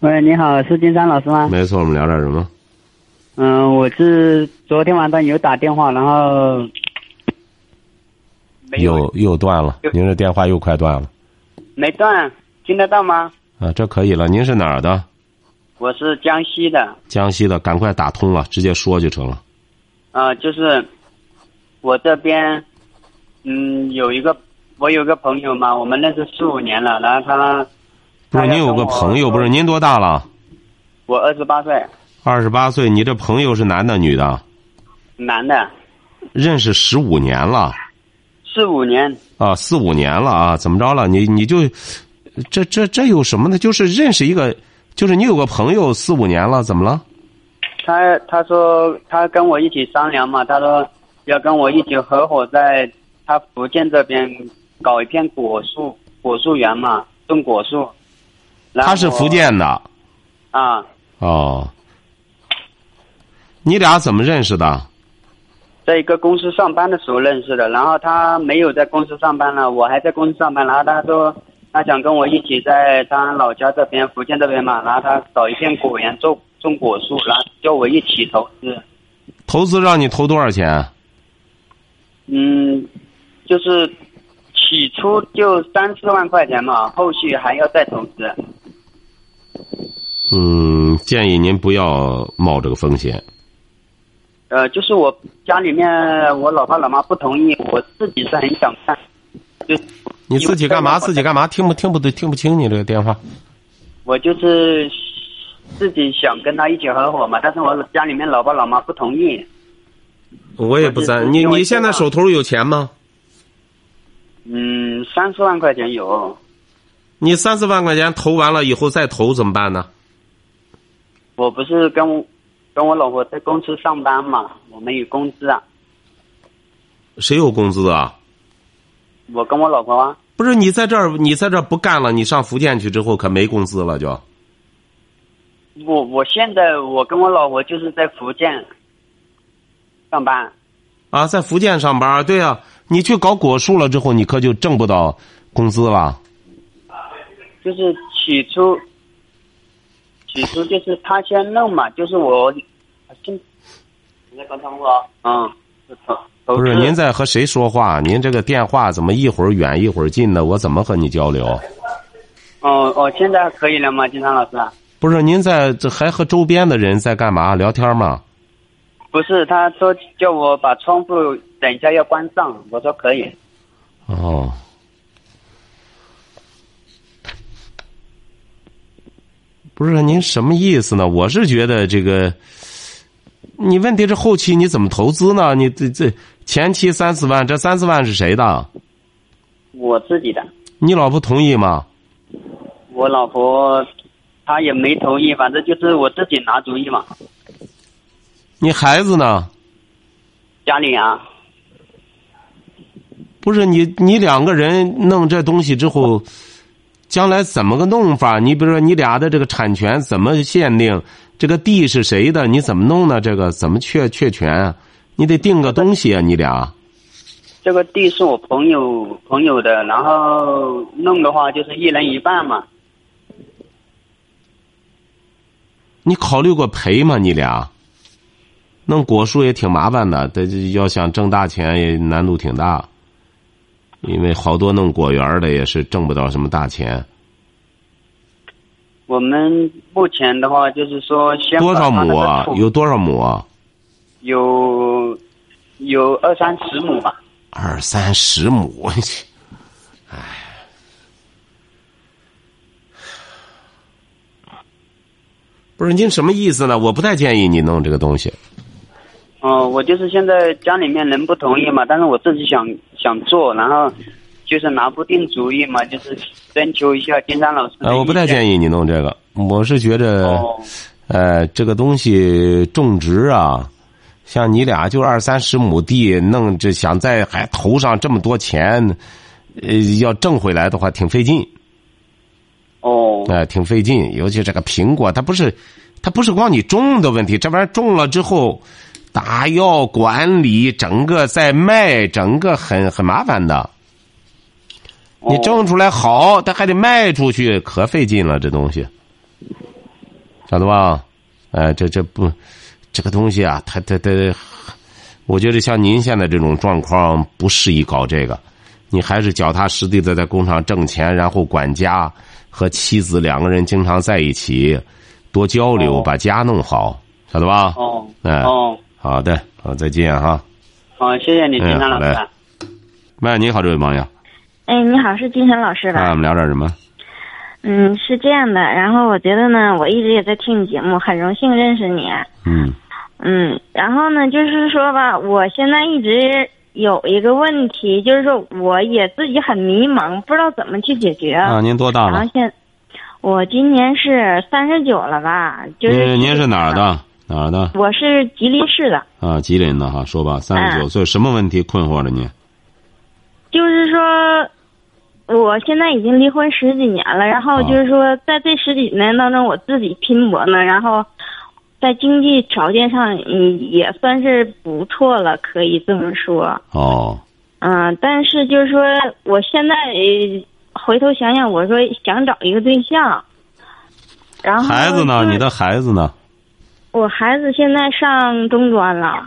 喂，你好，是金山老师吗？没错，我们聊点什么？嗯，我是昨天晚上有打电话，然后有又又断了，您的电话又快断了。没断，听得到吗？啊，这可以了。您是哪儿的？我是江西的，江西的，赶快打通了，直接说就成了。啊、就是我这边，嗯，有一个我有个朋友嘛，我们认识四五年了，然后他不是您有个朋友，不是您多大了？我二十八岁，二十八岁，你这朋友是男的女的？男的，认识十五年了四五年，啊，四五年了啊，怎么着了？你你就这这这有什么呢？就是认识一个，就是你有个朋友四五年了，怎么了？他他说他跟我一起商量嘛，他说要跟我一起合伙在他福建这边搞一片果树果树园嘛，种果树。他是福建的啊，哦。你俩怎么认识的？在一个公司上班的时候认识的，然后他没有在公司上班了，我还在公司上班，然后他说他想跟我一起在他老家这边福建这边嘛，然后他找一片果园种种果树，然后叫我一起投资。投资让你投多少钱？嗯，就是起初就三四万块钱嘛，后续还要再投资。嗯，建议您不要冒这个风险。呃，就是我家里面我老爸老妈不同意，我自己是很想看，就你自己干嘛？自己干嘛？听不听不得听不清你这个电话。我就是自己想跟他一起合伙嘛，但是我家里面老爸老妈不同意。我也不赞。你你现在手头有钱吗？嗯，三四万块钱有，你三四万块钱投完了以后再投怎么办呢？我不是跟跟我老婆在公司上班嘛，我们有工资啊。谁有工资啊？我跟我老婆啊，不是你在这儿，你在这儿不干了，你上福建去之后可没工资了就。我我现在我跟我老婆就是在福建上班。啊，在福建上班，对呀、你去搞果树了之后，你可就挣不到工资了。就是起初，起初就是他先弄嘛，就是我，先，你在刚通话？嗯，不是，资您在和谁说话？您这个电话怎么一会儿远一会儿近的？我怎么和你交流？哦哦，现在可以了吗，金山老师？不是，您在这还和周边的人在干嘛？聊天吗？不是，他说叫我把窗户等一下要关上，我说可以。哦。不是您什么意思呢？我是觉得这个，你问题是后期你怎么投资呢？你这这前期三四万，这三四万是谁的？我自己的，你老婆同意吗？我老婆她也没同意，反正就是我自己拿主意嘛。你孩子呢？家里啊，不是你，你两个人弄这东西之后，将来怎么个弄法？你比如说，你俩的这个产权怎么限定？这个地是谁的？你怎么弄呢？这个怎么确确权啊？你得定个东西啊！你俩这个地是我朋友朋友的，然后弄的话就是一人一半嘛。你考虑过赔吗？你俩弄果树也挺麻烦的，这要想挣大钱也难度挺大，因为好多弄果园的也是挣不到什么大钱。我们目前的话就是说先多少亩啊？有多少亩啊？有有二三十亩吧。二三十亩，哎，不是您什么意思呢？我不太建议你弄这个东西。哦、我就是现在家里面人不同意嘛，但是我自己想想做，然后就是拿不定主意嘛，就是征求一下金山老师呃，我不太。建议你弄这个。我是觉着，哦，呃，这个东西种植啊，像你俩就二三十亩地，弄这想在还投上这么多钱，呃，要挣回来的话，挺费劲。哦，哎、挺费劲，尤其这个苹果，它不是，它不是光你种的问题，这玩意儿种了之后，打药管理，整个再卖，整个很很麻烦的。你哦种出来好，他还得卖出去，可费劲了，这东西，晓得吧？哎，这这不，这个东西啊，它它它，我觉得像您现在这种状况不适宜搞这个，你还是脚踏实地的在工厂挣钱，然后管家和妻子两个人经常在一起，多交流，哦。把家弄好，晓得吧？哦，哎。哦，好的，好，再见哈。好，谢谢你，嗯金山老师。喂，你好，这位朋友，哎，你好，是金山老师吧？啊，我们聊点什么？嗯，是这样的。然后我觉得呢，我一直也在听你节目，很荣幸认识你。嗯嗯，然后呢，就是说吧，我现在一直有一个问题，就是说我也自己很迷茫，不知道怎么去解决。啊，您多大了然后？现我今年是三十九了吧？就是您您是哪儿？的？哪儿的？我是吉林市的。啊，吉林的哈，说吧，三十九嗯岁，什么问题困惑着你？就是说，我现在已经离婚十几年了，然后就是说，在这十几年当中，我自己拼搏呢，然后在经济条件上，嗯，也算是不错了，可以这么说。哦，嗯，但是就是说，我现在呃回头想想，我说想找一个对象，然后孩子呢？你的孩子呢？我孩子现在上中专了。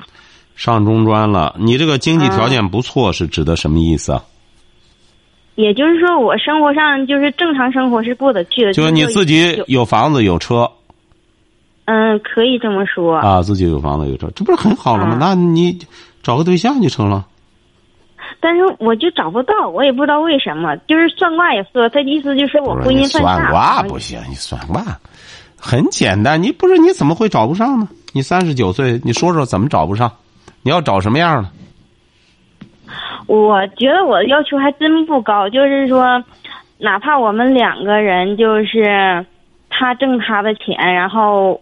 上中专了，你这个经济条件不错，是指的什么意思啊？也就是说，我生活上就是正常生活是过得去的。就是你自己有有房子有车嗯，可以这么说。啊，自己有房子有车，这不是很好了吗？啊那你找个对象就成了。但是我就找不到，我也不知道为什么。就是算卦也说，他意思就是说我婚姻犯算卦。不行，你算卦很简单，你不是你怎么会找不上呢？你三十九岁，你说说怎么找不上？你要找什么样的？我觉得我的要求还真不高，就是说，哪怕我们两个人就是他挣他的钱，然后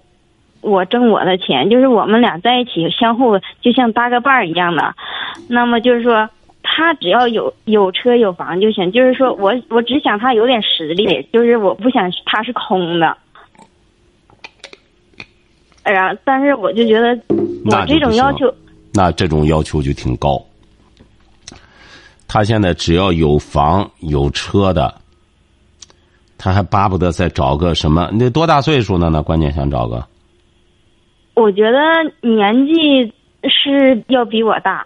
我挣我的钱，就是我们俩在一起相互就像搭个伴儿一样的。那么就是说，他只要有有车有房就行。就是说我我只想他有点实力，就是我不想他是空的。然后，但是我就觉得我这种要求，那这种要求就挺高。他现在只要有房有车的，他还巴不得再找个什么？你多大岁数呢？那关键想找个我觉得年纪是要比我大。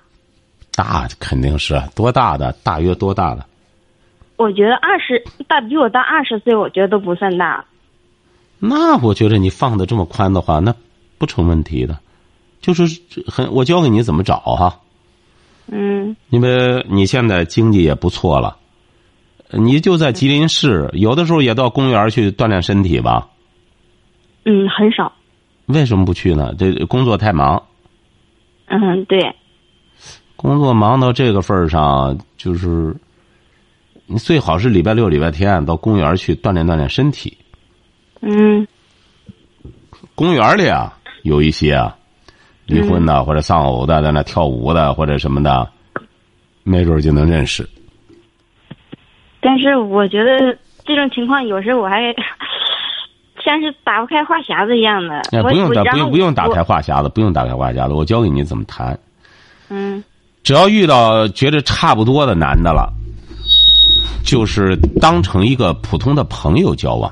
大，肯定是多大的？大约多大的？我觉得二十大比我大二十岁，我觉得都不算大。那我觉得你放的这么宽的话，那不成问题的。就是很，我教给你怎么找哈。嗯因为你现在经济也不错了，你就在吉林市，有的时候也到公园去锻炼身体吧。嗯，很少。为什么不去呢？这工作太忙，嗯，对，工作忙到这个份儿上，就是你最好是礼拜六、礼拜天到公园去锻炼锻炼身体。嗯公园里啊，有一些啊，离婚的或者丧偶的，在那跳舞的或者什么的，没准儿就能认识。但是我觉得这种情况有时候我还 像是打不开话匣子一样的。哎，不用打，不用不用打开话匣子，不用打开话匣子，我教给你怎么谈。嗯只要遇到觉得差不多的男的了，就是当成一个普通的朋友交往，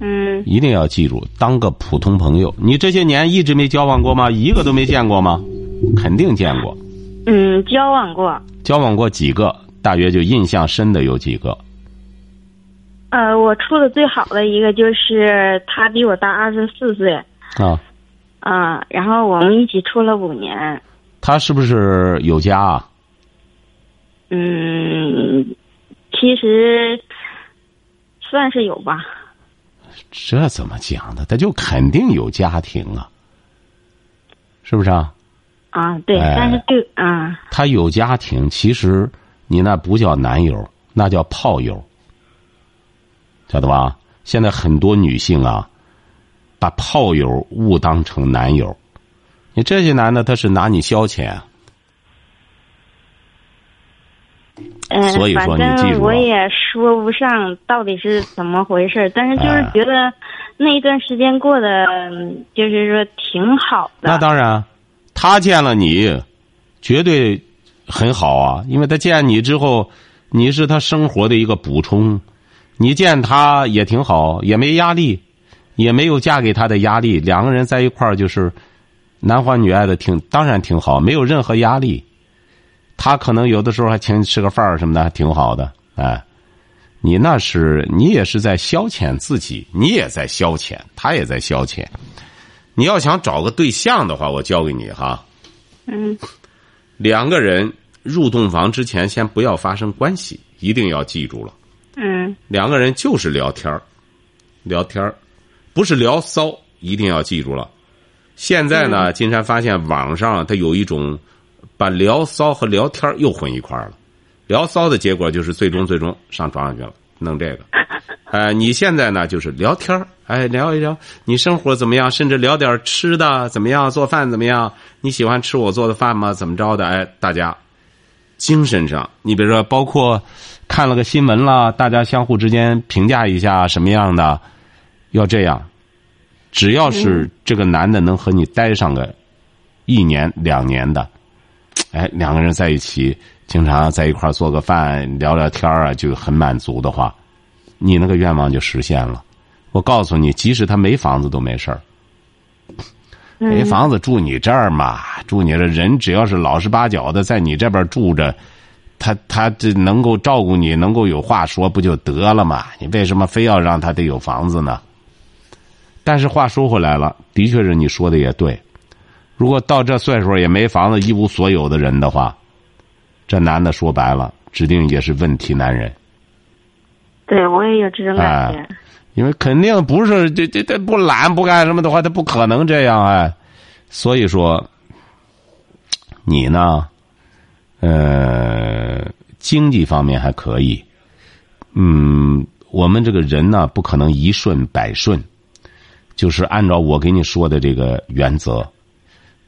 嗯，一定要记住，当个普通朋友。你这些年一直没交往过吗？一个都没见过吗？肯定见过，嗯，交往过。交往过几个，大约就印象深的有几个。呃，我处的最好的一个就是他比我大二十四岁，啊，啊、然后我们一起处了五年。他是不是有家啊？嗯，其实算是有吧。这怎么讲呢？他就肯定有家庭啊，是不是啊？啊，对，哎但是对，啊，他有家庭，其实你那不叫男友，那叫炮友，晓得吧？现在很多女性啊，把炮友误当成男友。你这些男的他是拿你消遣，嗯，所以说反你记住了正我也说不上到底是怎么回事，但是就是哎觉得那一段时间过得嗯就是说挺好的。那当然，他见了你，绝对很好啊，因为他见你之后，你是他生活的一个补充，你见他也挺好，也没压力，也没有嫁给他的压力，两个人在一块儿就是男欢女爱的挺，当然挺好，没有任何压力。他可能有的时候还请你吃个饭儿什么的，还挺好的，哎。你那是你也是在消遣自己，你也在消遣，他也在消遣。你要想找个对象的话，我教给你哈，嗯两个人入洞房之前先不要发生关系，一定要记住了。嗯两个人就是聊天儿聊天儿不是聊骚，一定要记住了。现在呢，金山发现网上它有一种把聊骚和聊天儿又混一块儿了。聊骚的结果就是最终最终上床上去了，弄这个。哎，你现在呢就是聊天儿哎，聊一聊你生活怎么样，甚至聊点吃的怎么样，做饭怎么样，你喜欢吃我做的饭吗？怎么着的？哎，大家精神上，你比如说，包括看了个新闻啦，大家相互之间评价一下什么样的，要这样。只要是这个男的能和你待上个一年两年的，哎，两个人在一起，经常在一块儿做个饭、聊聊天儿啊，就很满足的话，你那个愿望就实现了。我告诉你，即使他没房子都没事儿。没房子住你这儿嘛，住你这人只要是老实巴交的，在你这边住着，他他这能够照顾你，能够有话说，不就得了嘛？你为什么非要让他得有房子呢？但是话说回来了，的确是你说的也对。如果到这岁数也没房子、一无所有的人的话，这男的说白了，指定也是问题男人。对我也有这种感觉。哎因为肯定不是这这这不懒不干什么的话，他不可能这样哎。所以说，你呢，呃，经济方面还可以，嗯，我们这个人呢，不可能一顺百顺，就是按照我给你说的这个原则，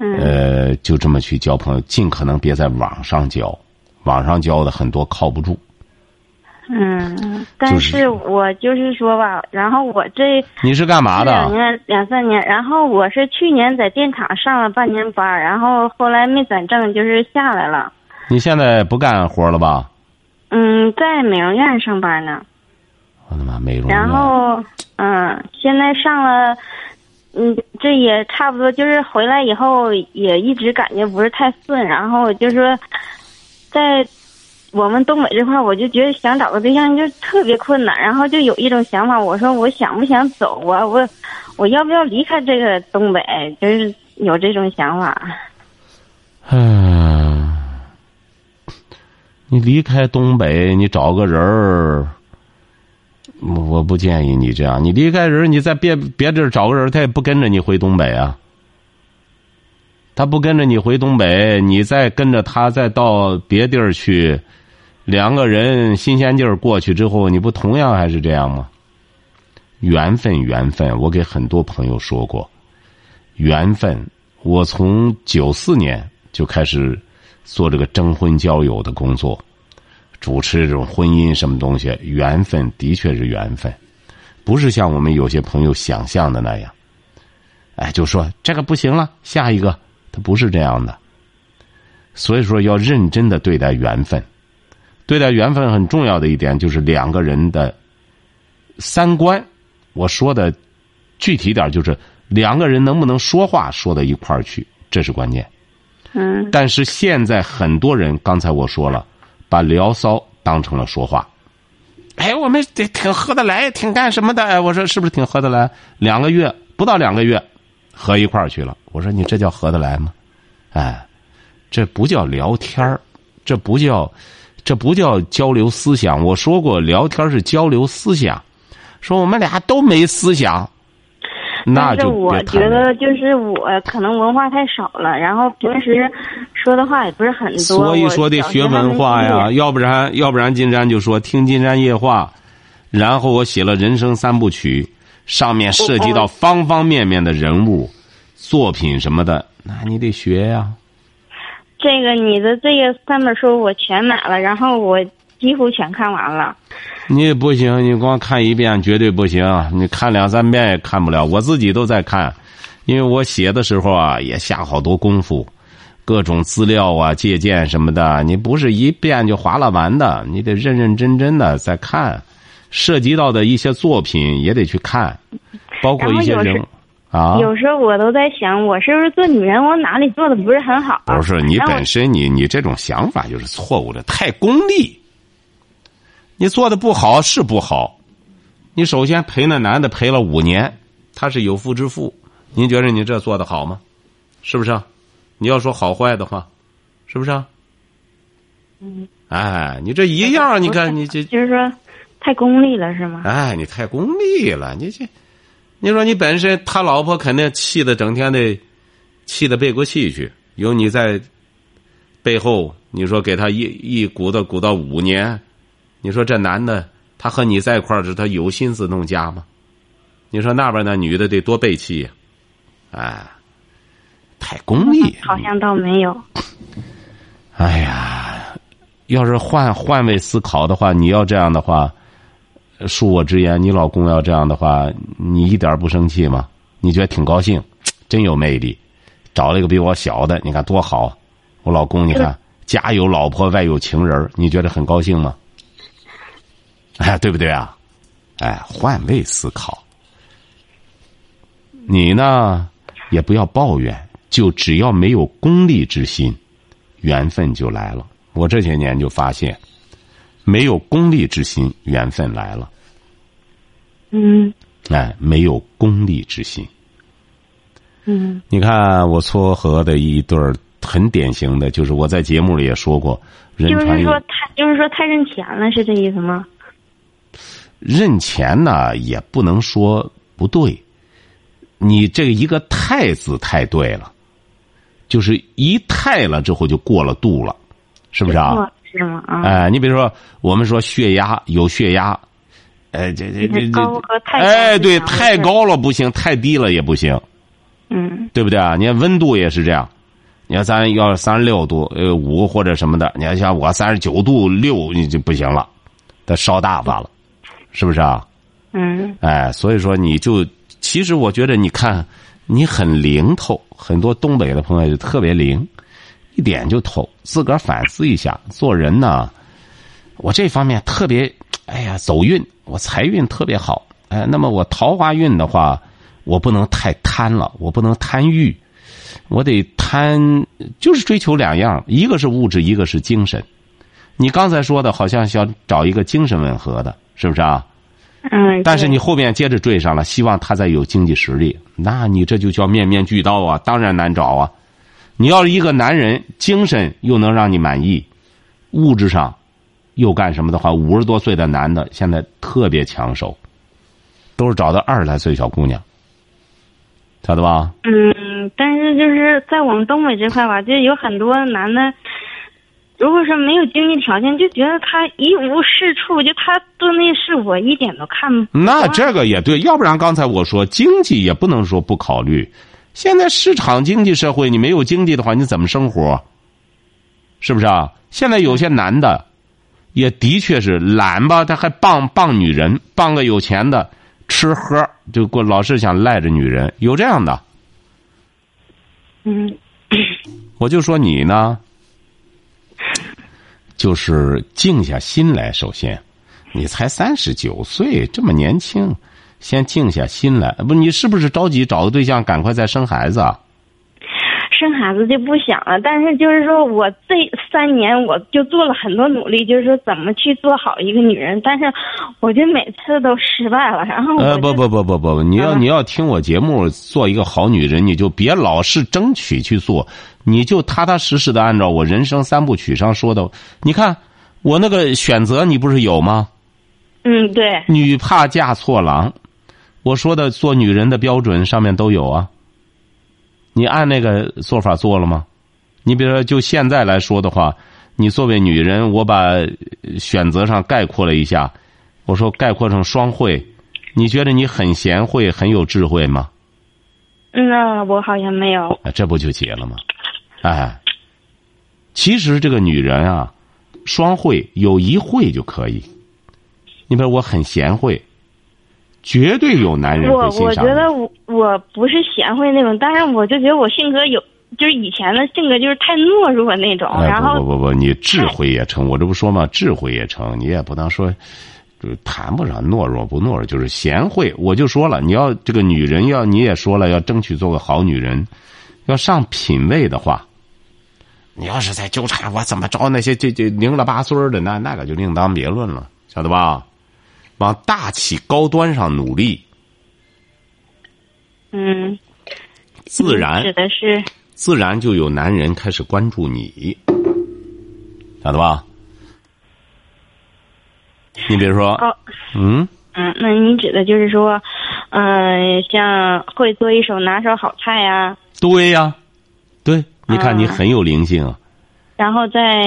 嗯呃，就这么去交朋友，尽可能别在网上交，网上交的很多靠不住。嗯，但就是是我就是说吧，然后我这你是干嘛的？两年两三年，然后我是去年在电厂上了半年班，然后后来没转正，就是下来了。你现在不干活了吧？嗯，在美容院上班呢。我的妈，美容院。然后，嗯，现在上了，嗯，这也差不多，就是回来以后也一直感觉不是太顺，然后就是说，在我们东北这块，我就觉得想找个对象就特别困难，然后就有一种想法，我说我想不想走啊？我我要不要离开这个东北？就是有这种想法。嗯，你离开东北，你找个人儿，我不建议你这样。你离开人，你在别别地儿找个人，他也不跟着你回东北啊。他不跟着你回东北，你再跟着他再到别地儿去，两个人新鲜劲儿过去之后，你不同样还是这样吗？缘分，缘分，我给很多朋友说过，缘分。我从九四年就开始做这个征婚交友的工作，主持这种婚姻什么东西，缘分的确是缘分，不是像我们有些朋友想象的那样。哎，就说这个不行了，下一个，他不是这样的。所以说，要认真的对待缘分，对待缘分很重要的一点就是两个人的三观。我说的具体点就是两个人能不能说话说到一块儿去，这是关键。嗯但是现在很多人，刚才我说了，把聊骚当成了说话。哎，我们这挺合得来，挺干什么的？我说是不是挺合得来？两个月不到两个月，合一块儿去了。我说你这叫合得来吗？哎，这不叫聊天儿，这不叫，这不叫交流思想。我说过，聊天是交流思想。说我们俩都没思想，那是就我觉。得就是我可能文化太少了，然后平时说的话也不是很多。所以说得学文化呀，要不然要不然金山就说听金山夜话，然后我写了人生三部曲，上面涉及到方方面面的人物、作品什么的，那你得学呀。这个你的这个三本书我全买了，然后我几乎全看完了。你不行，你光看一遍绝对不行，你看两三遍也看不了。我自己都在看，因为我写的时候啊也下好多功夫，各种资料啊借鉴什么的，你不是一遍就划拉完的，你得认认真真的在看，涉及到的一些作品也得去看，包括一些人啊。有时候我都在想，我是不是做女人，我哪里做的不是很好？不是你本身你你这种想法就是错误的，太功利。你做的不好是不好，你首先陪那男的陪了五年，他是有夫之妇，您觉得你这做的好吗？是不是啊？你要说好坏的话，是不是啊？嗯。哎，你这一样，你看你这，就是说太功利了，是吗？哎，你太功利了，你这，你说你本身他老婆肯定气的整天的，气的背过气去，有你在背后，你说给他一一鼓捣鼓捣五年，你说这男的他和你在一块儿是他有心思弄家吗？你说那边那女的得多背气呀、哎，太功利。好像倒没有。哎呀，要是换换位思考的话，你要这样的话，呃恕我直言，你老公要这样的话，你一点不生气吗？你觉得挺高兴，真有魅力，找了一个比我小的，你看多好。我老公，你看家有老婆，外有情人，你觉得很高兴吗？哎，对不对啊？哎，换位思考。你呢，也不要抱怨，就只要没有功利之心，缘分就来了。我这些年就发现，没有功利之心，缘分来了。嗯哎，没有功利之心。嗯你看我撮合的一对儿很典型的，就是我在节目里也说过，人传就是说太就是说太认钱了，是这意思吗？认钱呢，也不能说不对。你这个一个“太”字太对了，就是一太了之后就过了度了，是不是啊？哦是吗？啊。哎，你比如说，我们说血压有血压，哎，这这这哎，对，太高了不行，太低了也不行，嗯对不对啊？你看温度也是这样，你看咱要三十六度呃五或者什么的，你看像我三十九度六你就不行了，得烧大发了，是不是啊？嗯哎，所以说你就其实我觉得你看你很灵透，很多东北的朋友就特别灵，一点就透。自个儿反思一下，做人呢，我这方面特别，哎呀，走运，我财运特别好。哎，那么我桃花运的话，我不能太贪了，我不能贪欲，我得贪，就是追求两样，一个是物质，一个是精神。你刚才说的好像想找一个精神吻合的，是不是啊？嗯。但是你后面接着追上了，希望他再有经济实力，那你这就叫面面俱到啊，当然难找啊。你要是一个男人，精神又能让你满意，物质上又干什么的话，五十多岁的男的现在特别抢手，都是找的二十来岁小姑娘，晓得吧？嗯，但是就是在我们东北这块吧，就有很多男的，如果说没有经济条件，就觉得他一无是处，就他做那事我一点都看不。那这个也对，要不然刚才我说经济也不能说不考虑。现在市场经济社会，你没有经济的话，你怎么生活？是不是啊？现在有些男的，也的确是懒吧，他还傍傍女人，傍个有钱的，吃喝就过，老是想赖着女人，有这样的。嗯我就说你呢，就是静下心来。首先，你才三十九岁，这么年轻，先静下心来。不，你是不是着急找个对象，赶快再生孩子啊？生孩子就不想了，但是就是说我这三年我就做了很多努力，就是说怎么去做好一个女人，但是我就每次都失败了。然后呃，不不不不不不，你要啊你要听我节目，做一个好女人，你就别老是争取去做，你就踏踏实实的按照我人生三部曲上说的。你看我那个选择，你不是有吗？嗯对，女怕嫁错郎，我说的做女人的标准上面都有啊。你按那个做法做了吗？你比如说，就现在来说的话，你作为女人，我把选择上概括了一下，我说概括成双汇，你觉得你很贤惠、很有智慧吗？那我好像没有。啊，这不就结了吗？哎，其实这个女人啊，双慧有一慧就可以。你比如我很贤惠，绝对有男人我会欣赏你。我觉得我我不是贤惠那种，但是我就觉得我性格有，就是以前的性格就是太懦弱那种，哎，然后不不不不，你智慧也成，我这不说嘛，智慧也成，你也不能说，就谈不上懦弱不懦弱，就是贤惠。我就说了，你要这个女人要，你也说了，要争取做个好女人，要上品位的话，你要是在纠缠我怎么着那些这这零了八碎的，那那个就另当别论了，晓得吧？往大气高端上努力，嗯，自然指的是自然就有男人开始关注你，晓得吧？你比如说，哦，嗯，嗯，那你指的就是说，嗯、像会做一手拿手好菜呀、对呀，对，你看你嗯很有灵性啊，然后再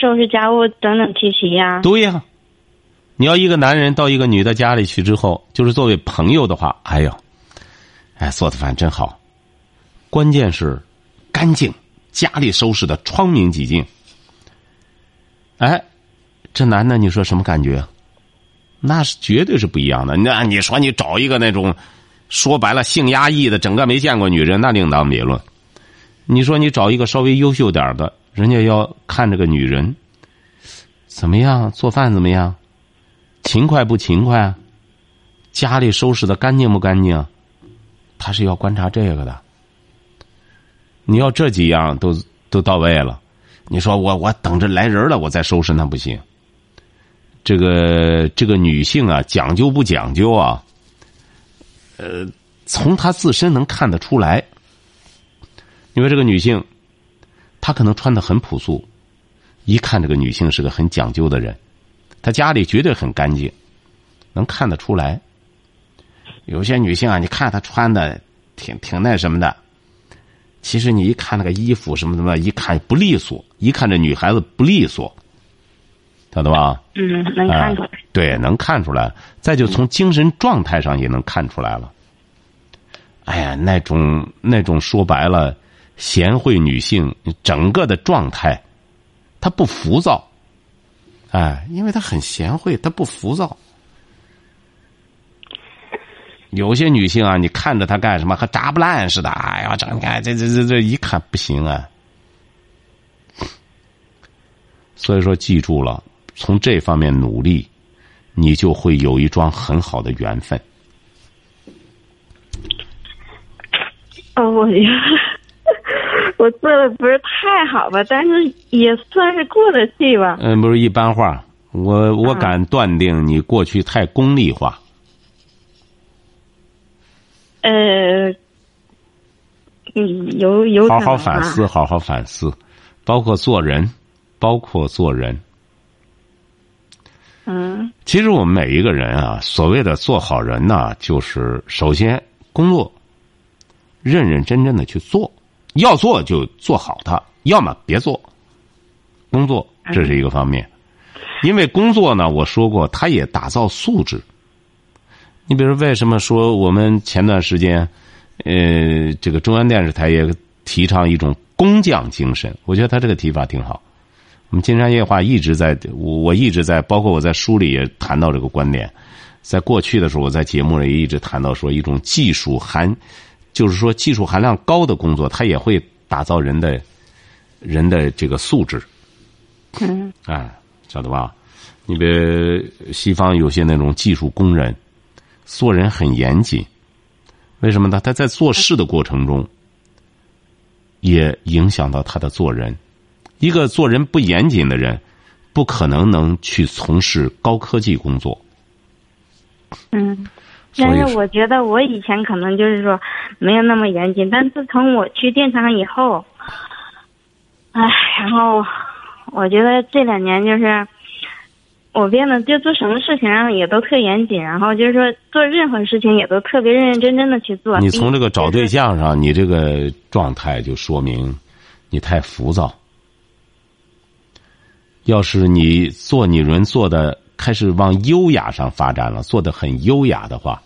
收拾家务整整齐齐呀、对呀。你要一个男人到一个女的家里去之后，就是作为朋友的话，哎呦，哎，做的饭真好，关键是干净，家里收拾的窗明几净。哎，这男的你说什么感觉？那是绝对是不一样的。那你说你找一个那种，说白了性压抑的，整个没见过女人，那另当别论。你说你找一个稍微优秀点的，人家要看这个女人怎么样，做饭怎么样，勤快不勤快啊，家里收拾的干净不干净，他是要观察这个的。你要这几样都都到位了，你说我我等着来人了我再收拾那不行。这个这个女性啊，讲究不讲究啊？呃，从她自身能看得出来。因为这个女性，她可能穿的很朴素，一看这个女性是个很讲究的人，她家里绝对很干净，能看得出来。有些女性啊，你看她穿的挺挺那什么的，其实你一看那个衣服什么什么，一看不利索，一看这女孩子不利索，晓得吧？嗯，能看出来。对，能看出来。再就从精神状态上也能看出来了。哎呀，那种那种说白了，贤惠女性整个的状态，她不浮躁。哎，因为她很贤惠，她不浮躁。有些女性啊，你看着她干什么和炸不烂似的，哎呀，整天这这这这一看不行啊。所以说，记住了，从这方面努力，你就会有一桩很好的缘分。哦，我呀 我做的不是太好吧，但是也算是过得去吧。嗯，不是一般话，我我嗯敢断定你过去太功利化。呃，嗯，有有好好反思，好好反思，包括做人，包括做人。嗯其实我们每一个人啊，所谓的做好人呢，就是首先工作认认真真的去做，要做就做好它，要么别做。工作这是一个方面，因为工作呢，我说过，它也打造素质。你比如为什么说我们前段时间，呃，这个中央电视台也提倡一种工匠精神，我觉得他这个提法挺好。我们金山夜话一直在，我我一直在，包括我在书里也谈到这个观点。在过去的时候，我在节目里也一直谈到说，一种技术含，就是说技术含量高的工作，它也会打造人的，人的这个素质。嗯哎，晓得吧？你比如西方有些那种技术工人，做人很严谨，为什么呢？他在做事的过程中，也影响到他的做人。一个做人不严谨的人，不可能能去从事高科技工作。嗯。但是我觉得我以前可能就是说没有那么严谨，但自从我去电厂以后，唉，然后我觉得这两年就是我变得就做什么事情上也都特严谨，然后就是说做任何事情也都特别认认真真的去做。你从这个找对象，象上，你这个状态就说明你太浮躁。要是你做女人做的开始往优雅上发展了，做的很优雅的话，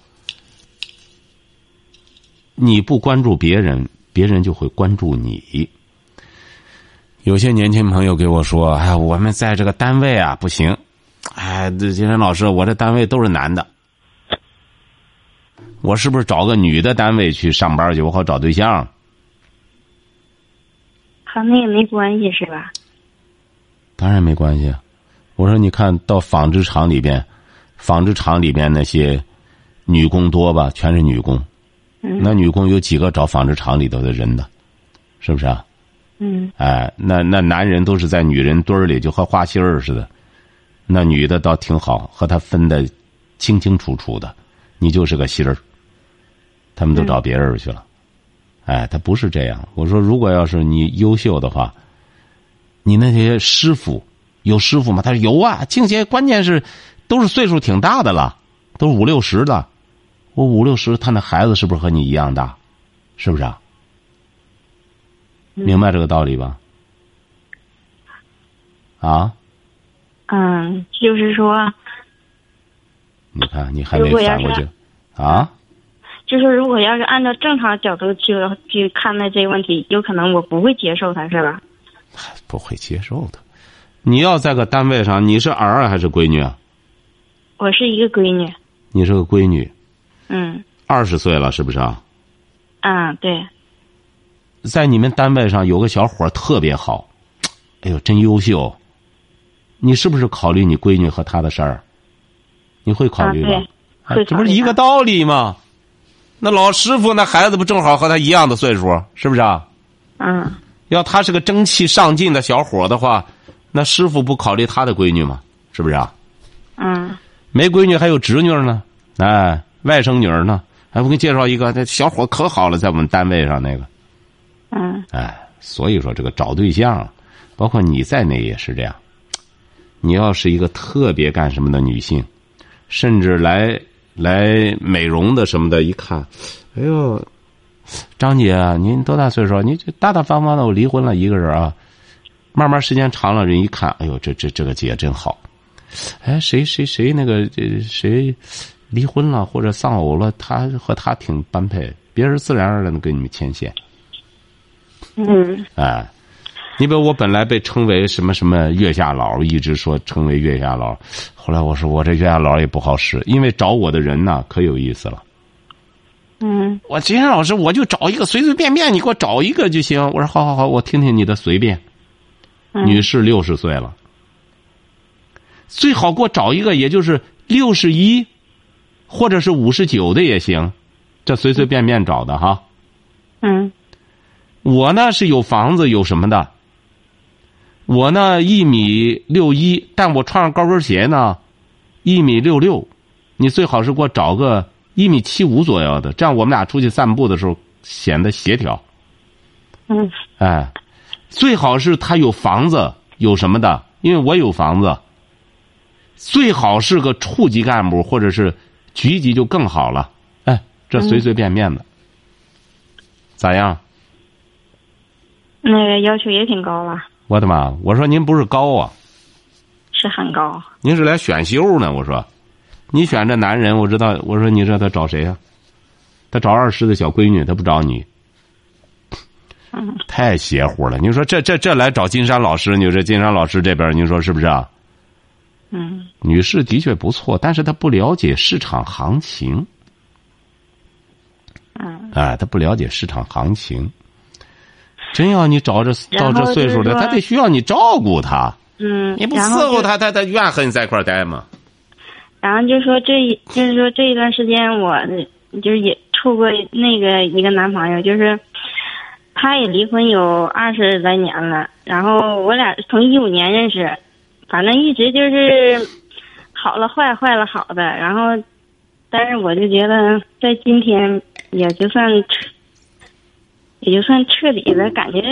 你不关注别人，别人就会关注你。有些年轻朋友给我说：“哎，我们在这个单位啊，不行。哎，这金山老师，我这单位都是男的，我是不是找个女的单位去上班去，我好找对象？”和那个没关系是吧？当然没关系。我说，你看到纺织厂里边，纺织厂里边那些女工多吧？全是女工。嗯那女工有几个找纺织厂里头的人的？是不是啊？嗯哎，那那男人都是在女人堆儿里，就和花心儿似的。那女的倒挺好，和他分的清清楚楚的，你就是个心儿。他们都找别人去了。哎，他不是这样。我说，如果要是你优秀的话，你那些师傅有师傅吗？他说有啊，境界关键是都是岁数挺大的了，都是五六十的。我五六十，他那孩子是不是和你一样大？是不是啊？明白这个道理吧？啊，嗯，就是说，你看你还没反过去啊？就是如果要是按照正常角度去去看待这个问题，有可能我不会接受他，是吧？不会接受的。你要在个单位上，你是儿啊还是闺女啊？我是一个闺女，你是个闺女，嗯二十岁了是不是啊？嗯，对，在你们单位上有个小伙儿特别好，哎呦，真优秀。你是不是考虑你闺女和他的事儿？你会考虑吗？这不是一个道理吗？那老师傅那孩子不正好和他一样的岁数，是不是啊？嗯要他是个争气上进的小伙的话，那师傅不考虑他的闺女吗？是不是啊？嗯没闺女还有侄女呢，哎，外甥女儿呢。哎，我给你介绍一个，这小伙可好了，在我们单位上那个。嗯哎，所以说这个找对象，包括你在内也是这样。你要是一个特别干什么的女性，甚至来来美容的什么的，一看，哎呦，张姐，您多大岁数？你就大大方方的，我离婚了一个人啊。慢慢时间长了，人一看，哎呦，这这这个姐真好。哎，谁谁谁那个这谁离婚了或者丧偶了，他和他挺般配，别人自然而然的跟你们牵线。嗯哎，你比如我本来被称为什么什么月下老，一直说称为月下老，后来我说我这月下老也不好使，因为找我的人呢可有意思了。嗯我金山老师，我就找一个随随便便，你给我找一个就行。我说好好好，我听听你的随便。嗯，女士六十岁了，最好给我找一个，也就是六十一，或者是五十九的也行，这随随便便找的哈。嗯。我呢是有房子有什么的，我呢一米六一，但我穿上高跟鞋呢，一米六六，你最好是给我找个一米七五左右的，这样我们俩出去散步的时候显得协调。嗯。哎，最好是他有房子有什么的，因为我有房子。最好是个处级干部或者是局级就更好了。哎，这随随便便的，咋样？那个要求也挺高了，我的妈！我说您不是高啊，是很高。您是来选秀呢？我说，你选这男人，我知道。我说你知道他找谁呀、他找二十的小闺女，他不找你。嗯 太邪乎了！你说这这这来找金山老师，你说金山老师这边，你说是不是啊？嗯女士的确不错，但是她不了解市场行情。嗯哎，她不了解市场行情。真要你找这到这岁数了，她得需要你照顾她。嗯，你不伺候她，她她愿和你在一块儿待吗？然后就说这一就是说这一段时间我就是也处过那个一个男朋友，就是他也离婚有二十来年了，然后我俩从一五年认识，反正一直就是好了坏坏了好的，然后但是我就觉得在今天也就算彻也就算彻底的感觉，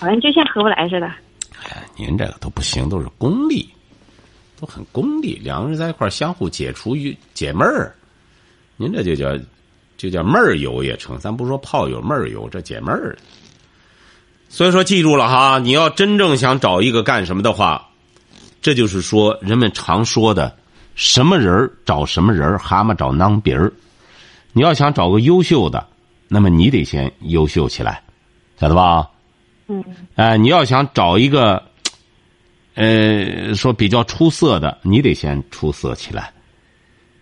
好像就像合不来似的。您这个都不行，都是功利，都很功利。两个人在一块儿相互解除于解闷儿，您这就叫就叫闷儿友也成。咱不说炮友，闷儿友这解闷儿。所以说，记住了哈，你要真正想找一个干什么的话，这就是说，人们常说的，什么人找什么人，蛤蟆找囊鼻儿。你要想找个优秀的，那么你得先优秀起来，晓得吧？嗯哎、你要想找一个，呃，说比较出色的，你得先出色起来。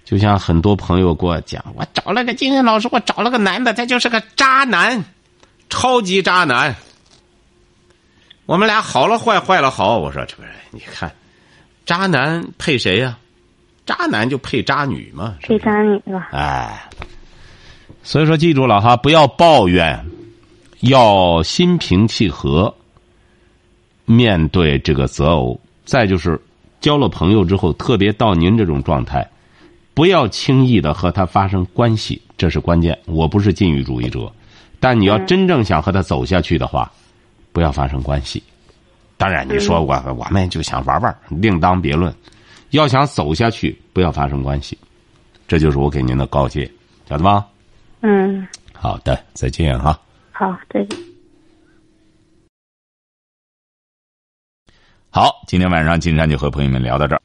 就像很多朋友给我讲，我找了个金山老师，我找了个男的，他就是个渣男，超级渣男。我们俩好了坏，坏了好。我说这不是，你看，渣男配谁呀、渣男就配渣女嘛。是是配渣女吧。哎，所以说记住了哈，不要抱怨，要心平气和面对这个择偶。再就是交了朋友之后，特别到您这种状态，不要轻易的和他发生关系，这是关键。我不是禁欲主义者，但你要真正想和他走下去的话，不要发生关系。当然，你说我我们就想玩玩，另当别论。要想走下去，不要发生关系。这就是我给您的告诫，晓得吗？嗯，好的，再见哈。好，再见。好，今天晚上金山就和朋友们聊到这儿。